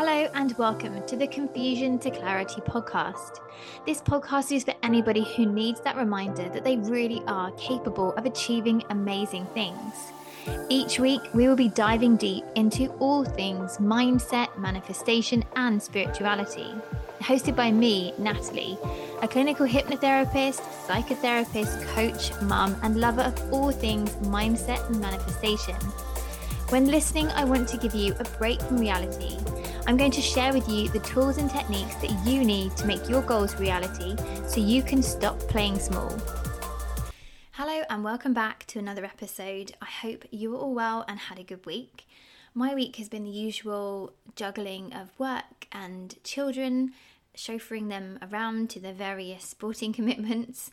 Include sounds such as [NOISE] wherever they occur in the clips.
Hello and welcome to the Confusion to Clarity podcast. This podcast is for anybody who needs that reminder that they really are capable of achieving amazing things. Each week, we will be diving deep into all things mindset, manifestation, and spirituality. Hosted by me, Natalie, a clinical hypnotherapist, psychotherapist, coach, mum, and lover of all things mindset and manifestation. When listening, I want to give you a break from reality. I'm going to share with you the tools and techniques that you need to make your goals reality so you can stop playing small. Hello, and welcome back to another episode. I hope you are all well and had a good week. My week has been the usual juggling of work and children, chauffeuring them around to their various sporting [LAUGHS] commitments.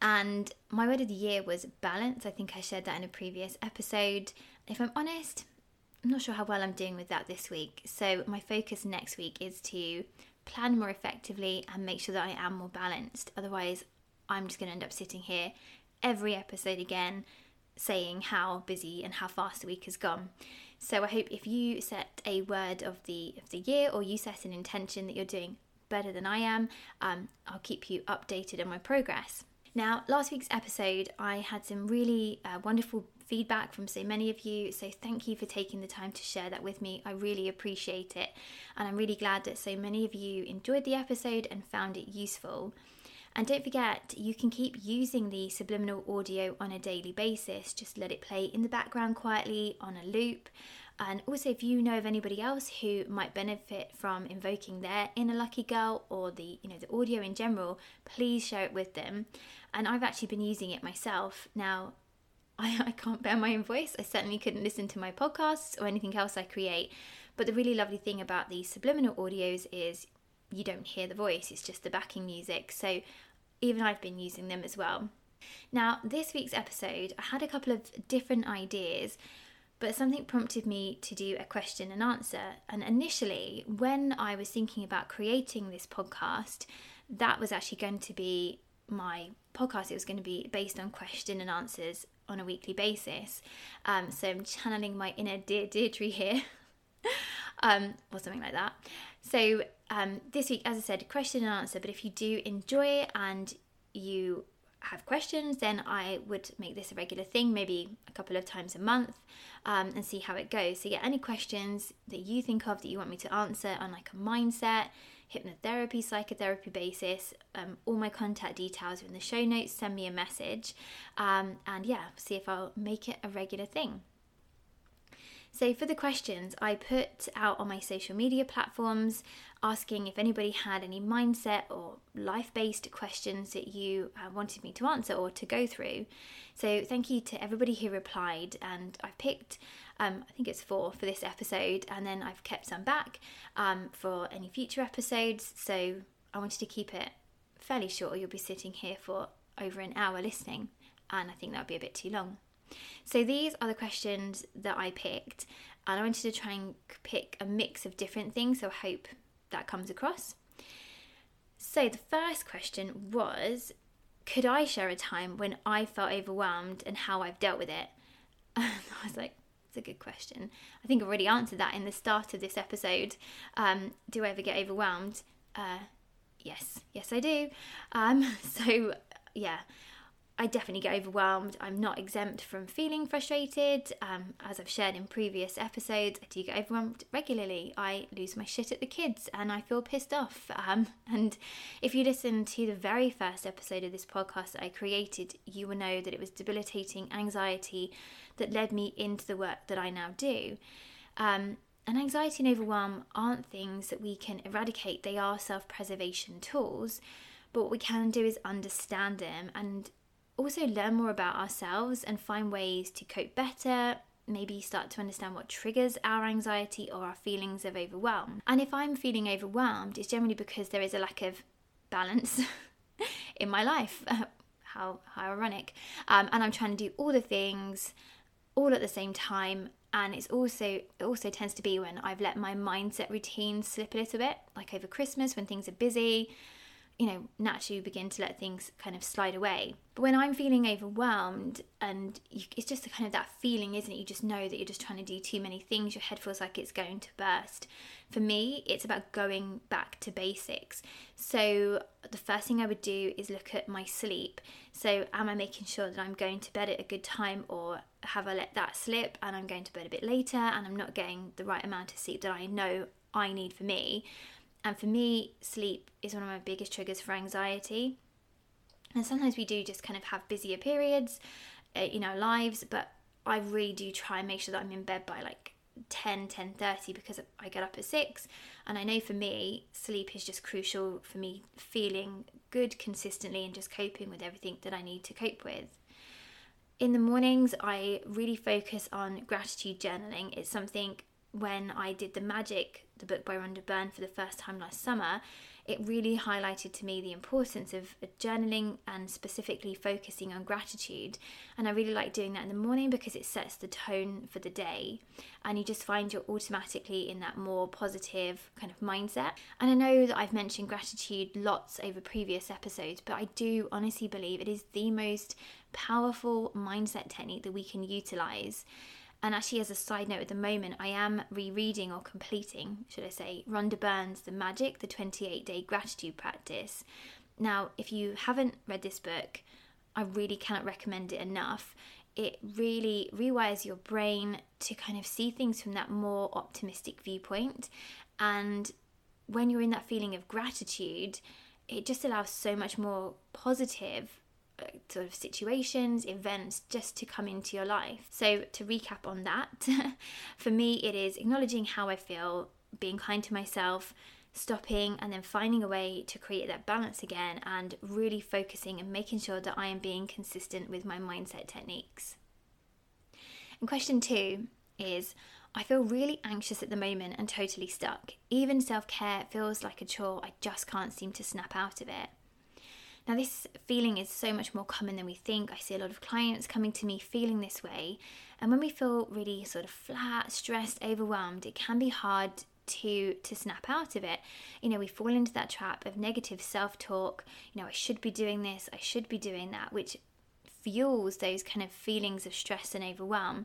And my word of the year was balance. I think I shared that in a previous episode. If I'm honest, I'm not sure how well I'm doing with that this week. So, my focus next week is to plan more effectively and make sure that I am more balanced. Otherwise, I'm just going to end up sitting here every episode again saying how busy and how fast the week has gone. So I hope if you set a word of the of the year or you set an intention that you're doing better than I am, um, I'll keep you updated on my progress. Now, last week's episode, I had some really uh, wonderful feedback from so many of you. So, thank you for taking the time to share that with me. I really appreciate it. And I'm really glad that so many of you enjoyed the episode and found it useful. And don't forget, you can keep using the subliminal audio on a daily basis. Just let it play in the background quietly on a loop. And also, if you know of anybody else who might benefit from invoking their inner lucky girl or the you know the audio in general, please share it with them. And I've actually been using it myself. Now, I, [LAUGHS] I can't bear my own voice. I certainly couldn't listen to my podcasts or anything else I create. But the really lovely thing about these subliminal audios is you don't hear the voice, it's just the backing music. So even I've been using them as well. Now, this week's episode, I had a couple of different ideas, but something prompted me to do a question and answer. And initially, when I was thinking about creating this podcast, that was actually going to be my podcast. It was going to be based on question and answers on a weekly basis. Um, so I'm channeling my inner dear Deidre here, [LAUGHS] um, or something like that. So um, this week, as I said, question and answer. But if you do enjoy it and you have questions, then I would make this a regular thing, maybe a couple of times a month, um, and see how it goes. So, yeah, any questions that you think of that you want me to answer on like a mindset, hypnotherapy, psychotherapy basis, um, all my contact details are in the show notes. Send me a message, um, and yeah, see if I'll make it a regular thing. So, for the questions, I put out on my social media platforms asking if anybody had any mindset or life based questions that you uh, wanted me to answer or to go through. So, thank you to everybody who replied, and I've picked, um, I think it's four for this episode, and then I've kept some back um, for any future episodes. So, I wanted to keep it fairly short, or you'll be sitting here for over an hour listening, and I think that would be a bit too long. So these are the questions that I picked, and I wanted to try and pick a mix of different things, so I hope that comes across. So the first question was Could I share a time when I felt overwhelmed and how I've dealt with it? [LAUGHS] I was like, it's a good question. I think I already answered that in the start of this episode. Um, do I ever get overwhelmed? Uh, yes, yes, I do. Um, [LAUGHS] so, yeah, I definitely get overwhelmed. I'm not exempt from feeling frustrated. Um, as I've shared in previous episodes, I do get overwhelmed regularly. I lose my shit at the kids and I feel pissed off. Um, [LAUGHS] and if you listen to the very first episode of this podcast that I created, you will know that it was debilitating anxiety that led me into the work that I now do. Um, and anxiety and overwhelm aren't things that we can eradicate, they are self preservation tools. But what we can do is understand them and also learn more about ourselves and find ways to cope better, maybe start to understand what triggers our anxiety or our feelings of overwhelm. And if I'm feeling overwhelmed, it's generally because there is a lack of balance [LAUGHS] in my life. [LAUGHS] how, how ironic. Um, and I'm trying to do all the things all at the same time. And it's also it also tends to be when I've let my mindset routine slip a little bit, like over Christmas when things are busy you know, naturally begin to let things kind of slide away. But when I'm feeling overwhelmed, and you, it's just kind of that feeling, isn't it? You just know that you're just trying to do too many things, your head feels like it's going to burst. For me, it's about going back to basics. So, the first thing I would do is look at my sleep. So, am I making sure that I'm going to bed at a good time, or have I let that slip and I'm going to bed a bit later and I'm not getting the right amount of sleep that I know I need for me? And for me, sleep is one of my biggest triggers for anxiety. And sometimes we do just kind of have busier periods uh, in our lives, but I really do try and make sure that I'm in bed by like 10 10:30 because I get up at 6 and I know for me sleep is just crucial for me feeling good consistently and just coping with everything that I need to cope with. In the mornings I really focus on gratitude journaling. It's something when I did the magic the book by Rhonda Byrne for the first time last summer, it really highlighted to me the importance of journaling and specifically focusing on gratitude. And I really like doing that in the morning because it sets the tone for the day. And you just find you're automatically in that more positive kind of mindset. And I know that I've mentioned gratitude lots over previous episodes, but I do honestly believe it is the most powerful mindset technique that we can utilize. And actually, as a side note, at the moment, I am rereading or completing, should I say, Rhonda Byrne's The Magic, the 28 day gratitude practice. Now, if you haven't read this book, I really cannot recommend it enough. It really rewires your brain to kind of see things from that more optimistic viewpoint. And when you're in that feeling of gratitude, it just allows so much more positive sort of situations, events just to come into your life. So, to recap on that, [LAUGHS] for me, it is acknowledging how I feel, being kind to myself, stopping and then finding a way to create that balance again, and really focusing and making sure that I am being consistent with my mindset techniques. And question two is I feel really anxious at the moment and totally stuck. Even self care feels like a chore, I just can't seem to snap out of it. Now, this feeling is so much more common than we think. I see a lot of clients coming to me feeling this way. And when we feel really sort of flat, stressed, overwhelmed, it can be hard to to snap out of it you know we fall into that trap of negative self-talk you know i should be doing this i should be doing that which fuels those kind of feelings of stress and overwhelm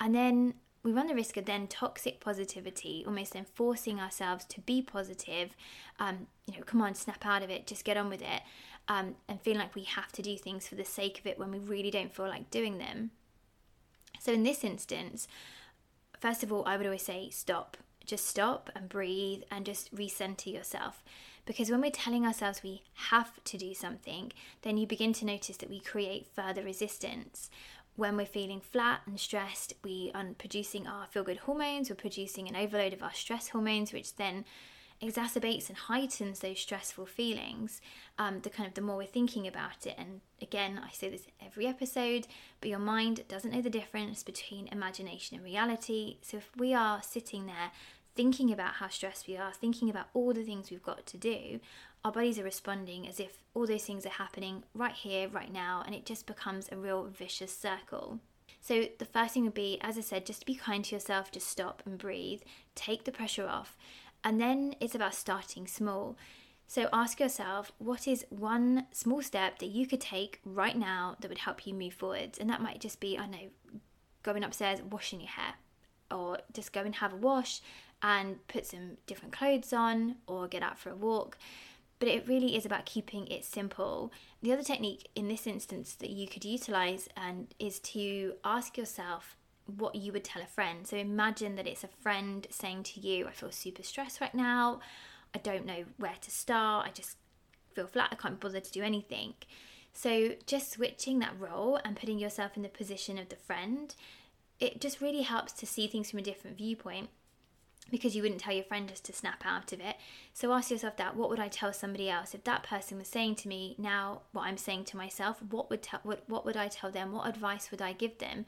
and then we run the risk of then toxic positivity, almost then forcing ourselves to be positive. Um, you know, come on, snap out of it, just get on with it um, and feeling like we have to do things for the sake of it when we really don't feel like doing them. So, in this instance, first of all, I would always say stop. Just stop and breathe and just recenter yourself. Because when we're telling ourselves we have to do something, then you begin to notice that we create further resistance. When we're feeling flat and stressed, we are producing our feel good hormones, we're producing an overload of our stress hormones, which then exacerbates and heightens those stressful feelings um, the kind of the more we're thinking about it. And again i say this every episode but your mind doesn't know the difference between imagination and reality. So if we are sitting there thinking about how stressed we are thinking about all the things we've got to do our bodies are responding as if all those things are happening right here right now and it just becomes a real vicious circle. So, the first thing would be, as I said, just be kind to yourself, just stop and breathe, take the pressure off. And then it's about starting small. So ask yourself, what is one small step that you could take right now that would help you move forwards? And that might just be, I know, going upstairs, washing your hair, or just go and have a wash and put some different clothes on, or get out for a walk. But it really is about keeping it simple. The other technique in this instance that you could utilize and is to ask yourself what you would tell a friend. So imagine that it's a friend saying to you, I feel super stressed right now. I don't know where to start. I just feel flat. I can't bother to do anything. So just switching that role and putting yourself in the position of the friend, it just really helps to see things from a different viewpoint because you wouldn't tell your friend just to snap out of it. So ask yourself that what would I tell somebody else? If that person was saying to me now what I'm saying to myself what would tell what, what would I tell them? What advice would I give them?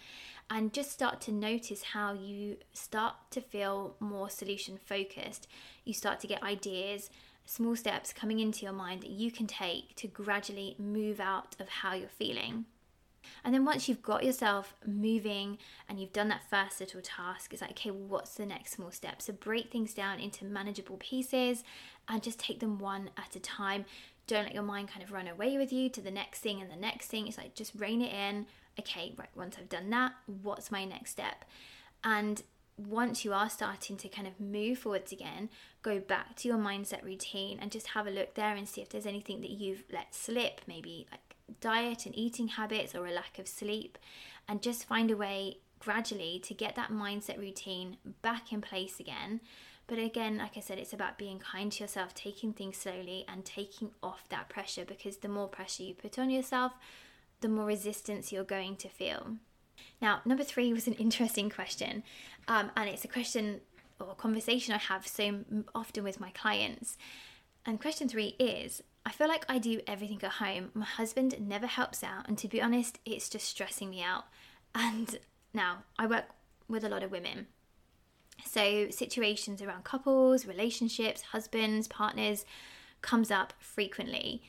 And just start to notice how you start to feel more solution focused. You start to get ideas small steps coming into your mind that you can take to gradually move out of how you're feeling and then once you've got yourself moving and you've done that first little task, it's like, okay, well, what's the next small step? So break things down into manageable pieces and just take them one at a time. don't let your mind kind of run away with you to the next thing and the next thing. It's like just rein it in. Okay, right, once I've done that, what's my next step? And once you are starting to kind of move forwards again, go back to your mindset routine and just have a look there and see if there's anything that you've let slip, maybe like diet and eating habits or a lack of sleep, and just find a way gradually to get that mindset routine back in place again. But again, like I said, it's about being kind to yourself, taking things slowly and taking off that pressure because the more pressure you put on yourself, the more resistance you're going to feel. Now, number three was an [LAUGHS] interesting question, um, and it's a question or conversation I have so often with my clients. And question three is I feel like I do everything at home. My husband never helps out, and to be honest, it's just stressing me out. And now I work with a lot of women. So, situations around couples, relationships, husbands, partners comes up frequently.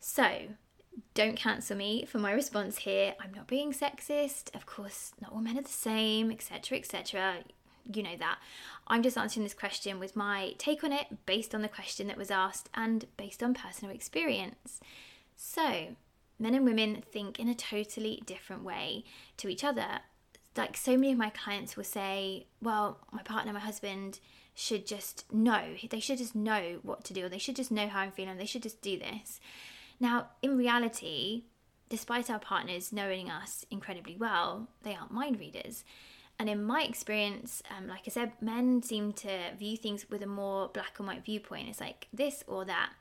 So, don't cancel me for my response here. I'm not being sexist. Of course, not all men are the same, etc., etc. You know that. I'm just answering this question with my take on it based on the question that was asked and based on personal experience. So, men and women think in a totally different way to each other. Like so many of my clients will say, well, my partner, my husband should just know. They should just know what to do, or they should just know how I'm feeling, they should just do this. Now, in reality, despite our partners knowing us incredibly well, they aren't mind readers. And in my experience, um, like I said, men seem to view things with a more black and white viewpoint. It's like this or that.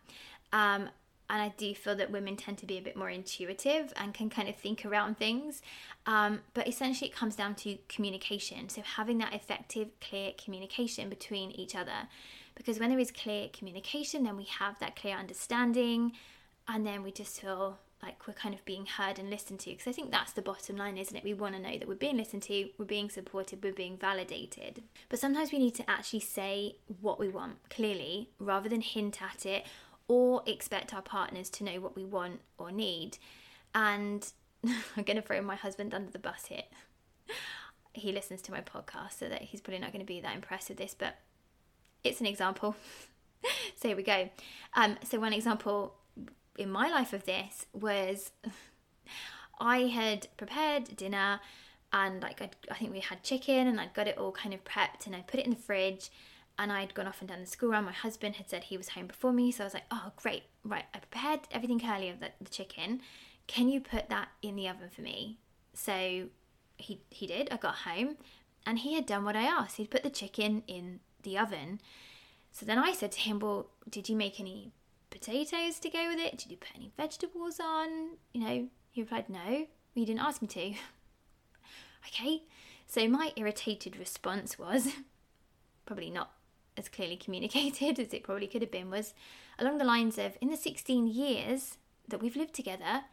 Um, and I do feel that women tend to be a bit more intuitive and can kind of think around things. Um, but essentially, it comes down to communication. So, having that effective, clear communication between each other. Because when there is clear communication, then we have that clear understanding and then we just feel like we're kind of being heard and listened to because I think that's the bottom line, isn't it? We want to know that we're being listened to, we're being supported, we're being validated. But sometimes we need to actually say what we want clearly rather than hint at it or expect our partners to know what we want or need. And [LAUGHS] I'm going to throw my husband under the bus here. [LAUGHS] He listens to my podcast, so that he's probably not going to be that impressed with this, but it's an example. [LAUGHS] so here we go. Um, so one example in my life of this was [LAUGHS] I had prepared dinner and like I'd, i think we had chicken and I'd got it all kind of prepped and I put it in the fridge and I'd gone off and done the school run. My husband had said he was home before me, so I was like, oh great, right, I prepared everything earlier, the, the chicken. Can you put that in the oven for me? So he he did. I got home and he had done what I asked. He'd put the chicken in the oven. So then I said to him, Well, did you make any potatoes to go with it? Did you put any vegetables on? You know, he replied, No, you didn't ask me to. [LAUGHS] okay, so my irritated response was [LAUGHS] probably not as clearly communicated [LAUGHS] as it probably could have been, was along the lines of In the 16 years that we've lived together,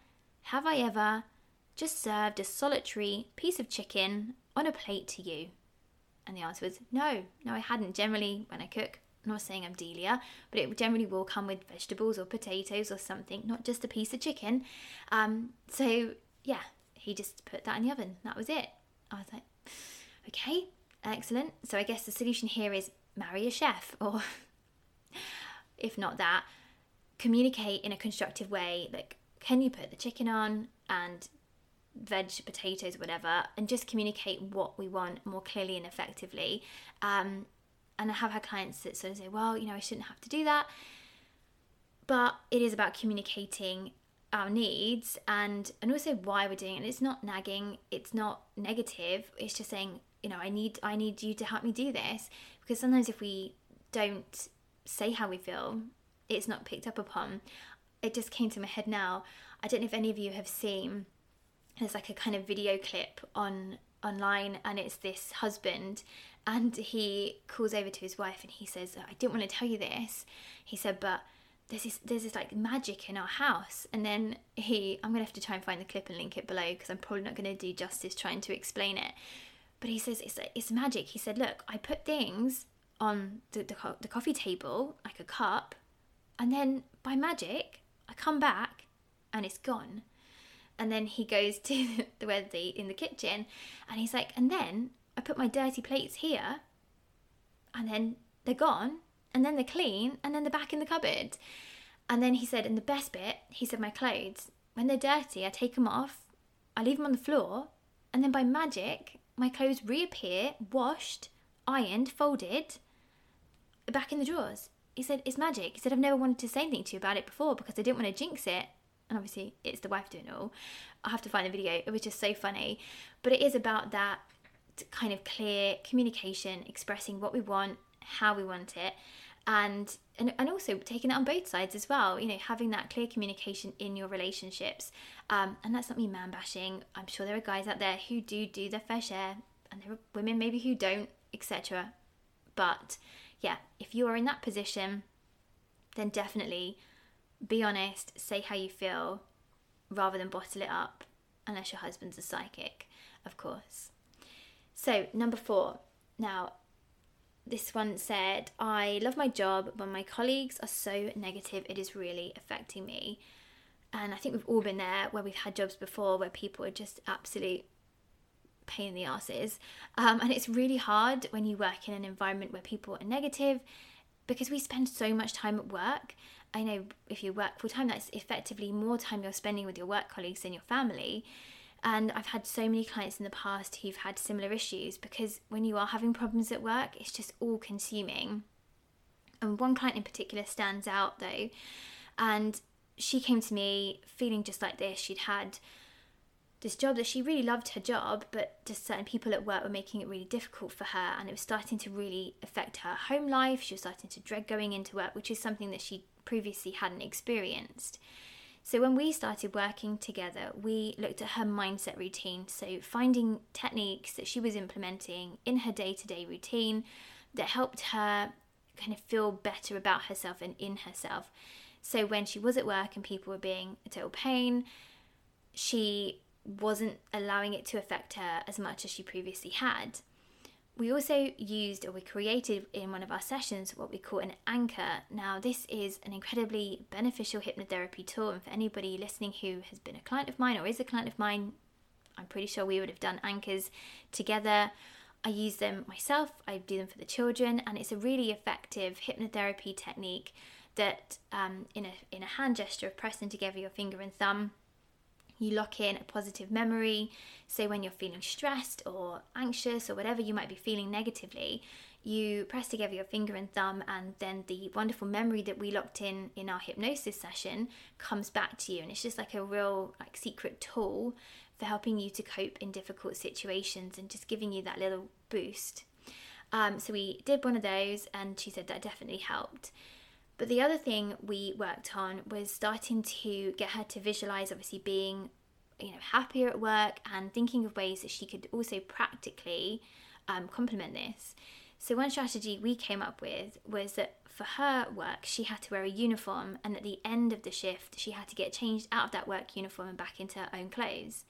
have I ever just served a solitary piece of chicken on a plate to you? And the answer was no, no, I hadn't. Generally, when I cook, not saying I'm Delia, but it generally will come with vegetables or potatoes or something, not just a piece of chicken. Um, so yeah, he just put that in the oven. That was it. I was like, okay, excellent. So I guess the solution here is marry a chef, or [LAUGHS] if not that, communicate in a constructive way. Like, can you put the chicken on and veg, potatoes, whatever, and just communicate what we want more clearly and effectively. Um, and I have had clients that sort of say, well, you know, I shouldn't have to do that. But it is about communicating our needs and and also why we're doing it. And it's not nagging, it's not negative. It's just saying, you know, I need I need you to help me do this. Because sometimes if we don't say how we feel, it's not picked up upon. It just came to my head now. I don't know if any of you have seen there's like a kind of video clip on online and it's this husband and he calls over to his wife and he says i didn't want to tell you this. He said but there's this there's this like magic in our house. And then he i'm gonna have to try and find the clip and link it below because i'm probably not gonna do justice trying to explain it. But he says it's it's magic. He said look i put things on the, the, the coffee table like a cup and then by magic i come back and it's gone and then he goes [LAUGHS] to the in the kitchen and he's like and then i put my dirty plates here and then they're gone and then they're clean and then they're back in the cupboard And then he said, and the best bit, he said, my clothes, when they're dirty, I take them off, I leave them on the floor, and then by magic, my clothes reappear, washed, ironed, folded, back in the drawers. He said, It's magic. He said, I've never wanted to say anything to you about it before because I didn't want to jinx it. And obviously, it's the wife doing it all. I'll have to find the video. It was just so funny. But it is about that kind of clear communication, expressing what we want, how we want it, and and, and also taking it on both sides as well you know having that clear communication in your relationships um, and that's not me man bashing i'm sure there are guys out there who do do their fair share and there are women maybe who don't etc but yeah if you are in that position then definitely be honest say how you feel rather than bottle it up unless your husband's a psychic of course so number four now this one said, I love my job, but my colleagues are so negative, it is really affecting me. And I think we've all been there where we've had jobs before where people are just absolute pain in the asses. Um, and it's really hard when you work in an environment where people are negative because we spend so much time at work. I know if you work full time, that's effectively more time you're spending with your work colleagues than your family. And I've had so many clients in the past who've had similar issues because when you are having problems at work, it's just all consuming. And one client in particular stands out though. And she came to me feeling just like this. She'd had this job that she really loved her job, but just certain people at work were making it really difficult for her, and it was starting to really affect her home life. She was starting to dread going into work, which is something that she previously hadn't experienced. So, when we started working together, we looked at her mindset routine. So, finding techniques that she was implementing in her day to day routine that helped her kind of feel better about herself and in herself. So, when she was at work and people were being a total pain, she wasn't allowing it to affect her as much as she previously had we also used or we created in one of our sessions what we call an anchor. Now, this is an incredibly beneficial hypnotherapy tool, and for anybody listening who has been a client of mine or is a client of mine, I'm pretty sure we would have done anchors together. I use them myself, I do them for the children, and it's a really effective hypnotherapy technique that, um, in, a, in a hand gesture of pressing together your finger and thumb, you lock in a positive memory. So when you're feeling stressed or anxious or whatever you might be feeling negatively, you press together your finger and thumb, and then the wonderful memory that we locked in in our hypnosis session comes back to you. And it's just like a real, like, secret tool for helping you to cope in difficult situations and just giving you that little boost. Um, so we did one of those, and she said that definitely helped. But the other thing we worked on was starting to get her to visualize, obviously, being you know happier at work and thinking of ways that she could also practically um, complement this. So one strategy we came up with was that for her work, she had to wear a uniform, and at the end of the shift, she had to get changed out of that work uniform and back into her own clothes.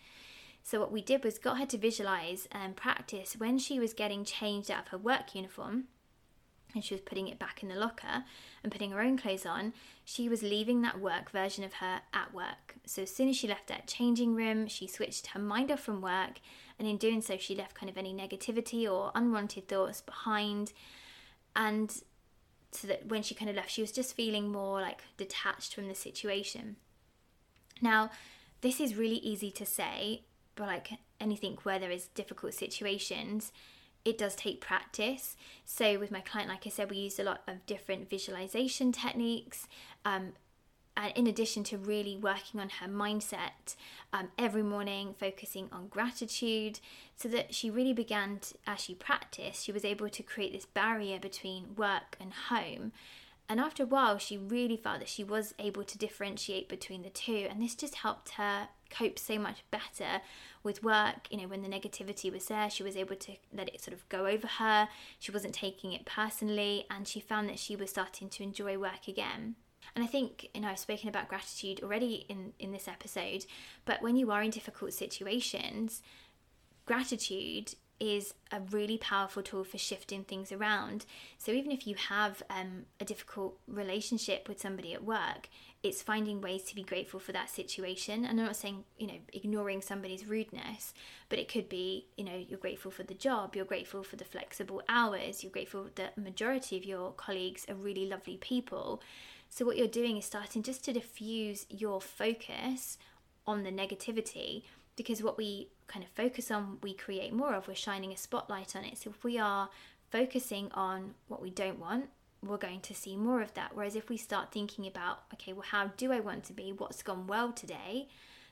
So what we did was got her to visualize and practice when she was getting changed out of her work uniform and she was putting it back in the locker and putting her own clothes on, she was leaving that work version of her at work. So as soon as she left that changing room, she switched her mind off from work, and in doing so, she left kind of any negativity or unwanted thoughts behind. And so that when she kind of left, she was just feeling more like detached from the situation. Now, this is really easy to say, but like anything where there is difficult situations, it does take practice. So, with my client, like I said, we used a lot of different visualization techniques. Um, and in addition to really working on her mindset um, every morning, focusing on gratitude, so that she really began, to, as she practiced, she was able to create this barrier between work and home. And after a while, she really felt that she was able to differentiate between the two, and this just helped her cope so much better with work. You know, when the negativity was there, she was able to let it sort of go over her. She wasn't taking it personally, and she found that she was starting to enjoy work again. And I think, you know, I've spoken about gratitude already in, in this episode, but when you are in difficult situations, gratitude is a really powerful tool for shifting things around. So even if you have um, a difficult relationship with somebody at work, it's finding ways to be grateful for that situation. And I'm not saying, you know, ignoring somebody's rudeness, but it could be, you know, you're grateful for the job, you're grateful for the flexible hours, you're grateful that majority of your colleagues are really lovely people. So what you're doing is starting just to diffuse your focus on the negativity because what we kind of focus on, we create more of. We're shining a spotlight on it. So if we are focusing on what we don't want, we're going to see more of that. Whereas if we start thinking about, okay, well, how do I want to be? What's gone well today?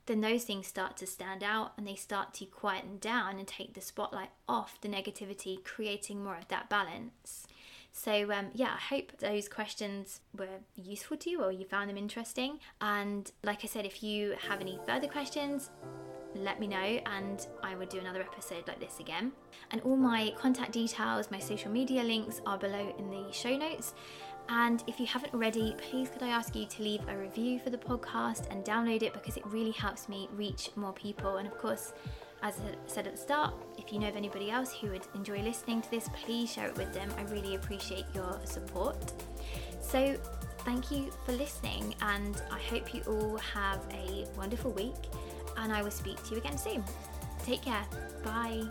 Then those things start to stand out and they start to quieten down and take the spotlight off the negativity, creating more of that balance. So, um, yeah, I hope those questions were useful to you or you found them interesting. And like I said, if you have any further questions, let me know and I would do another episode like this again. And all my contact details, my social media links are below in the show notes. And if you haven't already, please could I ask you to leave a review for the podcast and download it because it really helps me reach more people. And of course, as I said at the start, if you know of anybody else who would enjoy listening to this, please share it with them. I really appreciate your support. So, thank you for listening, and I hope you all have a wonderful week and I will speak to you again soon. Take care. Bye.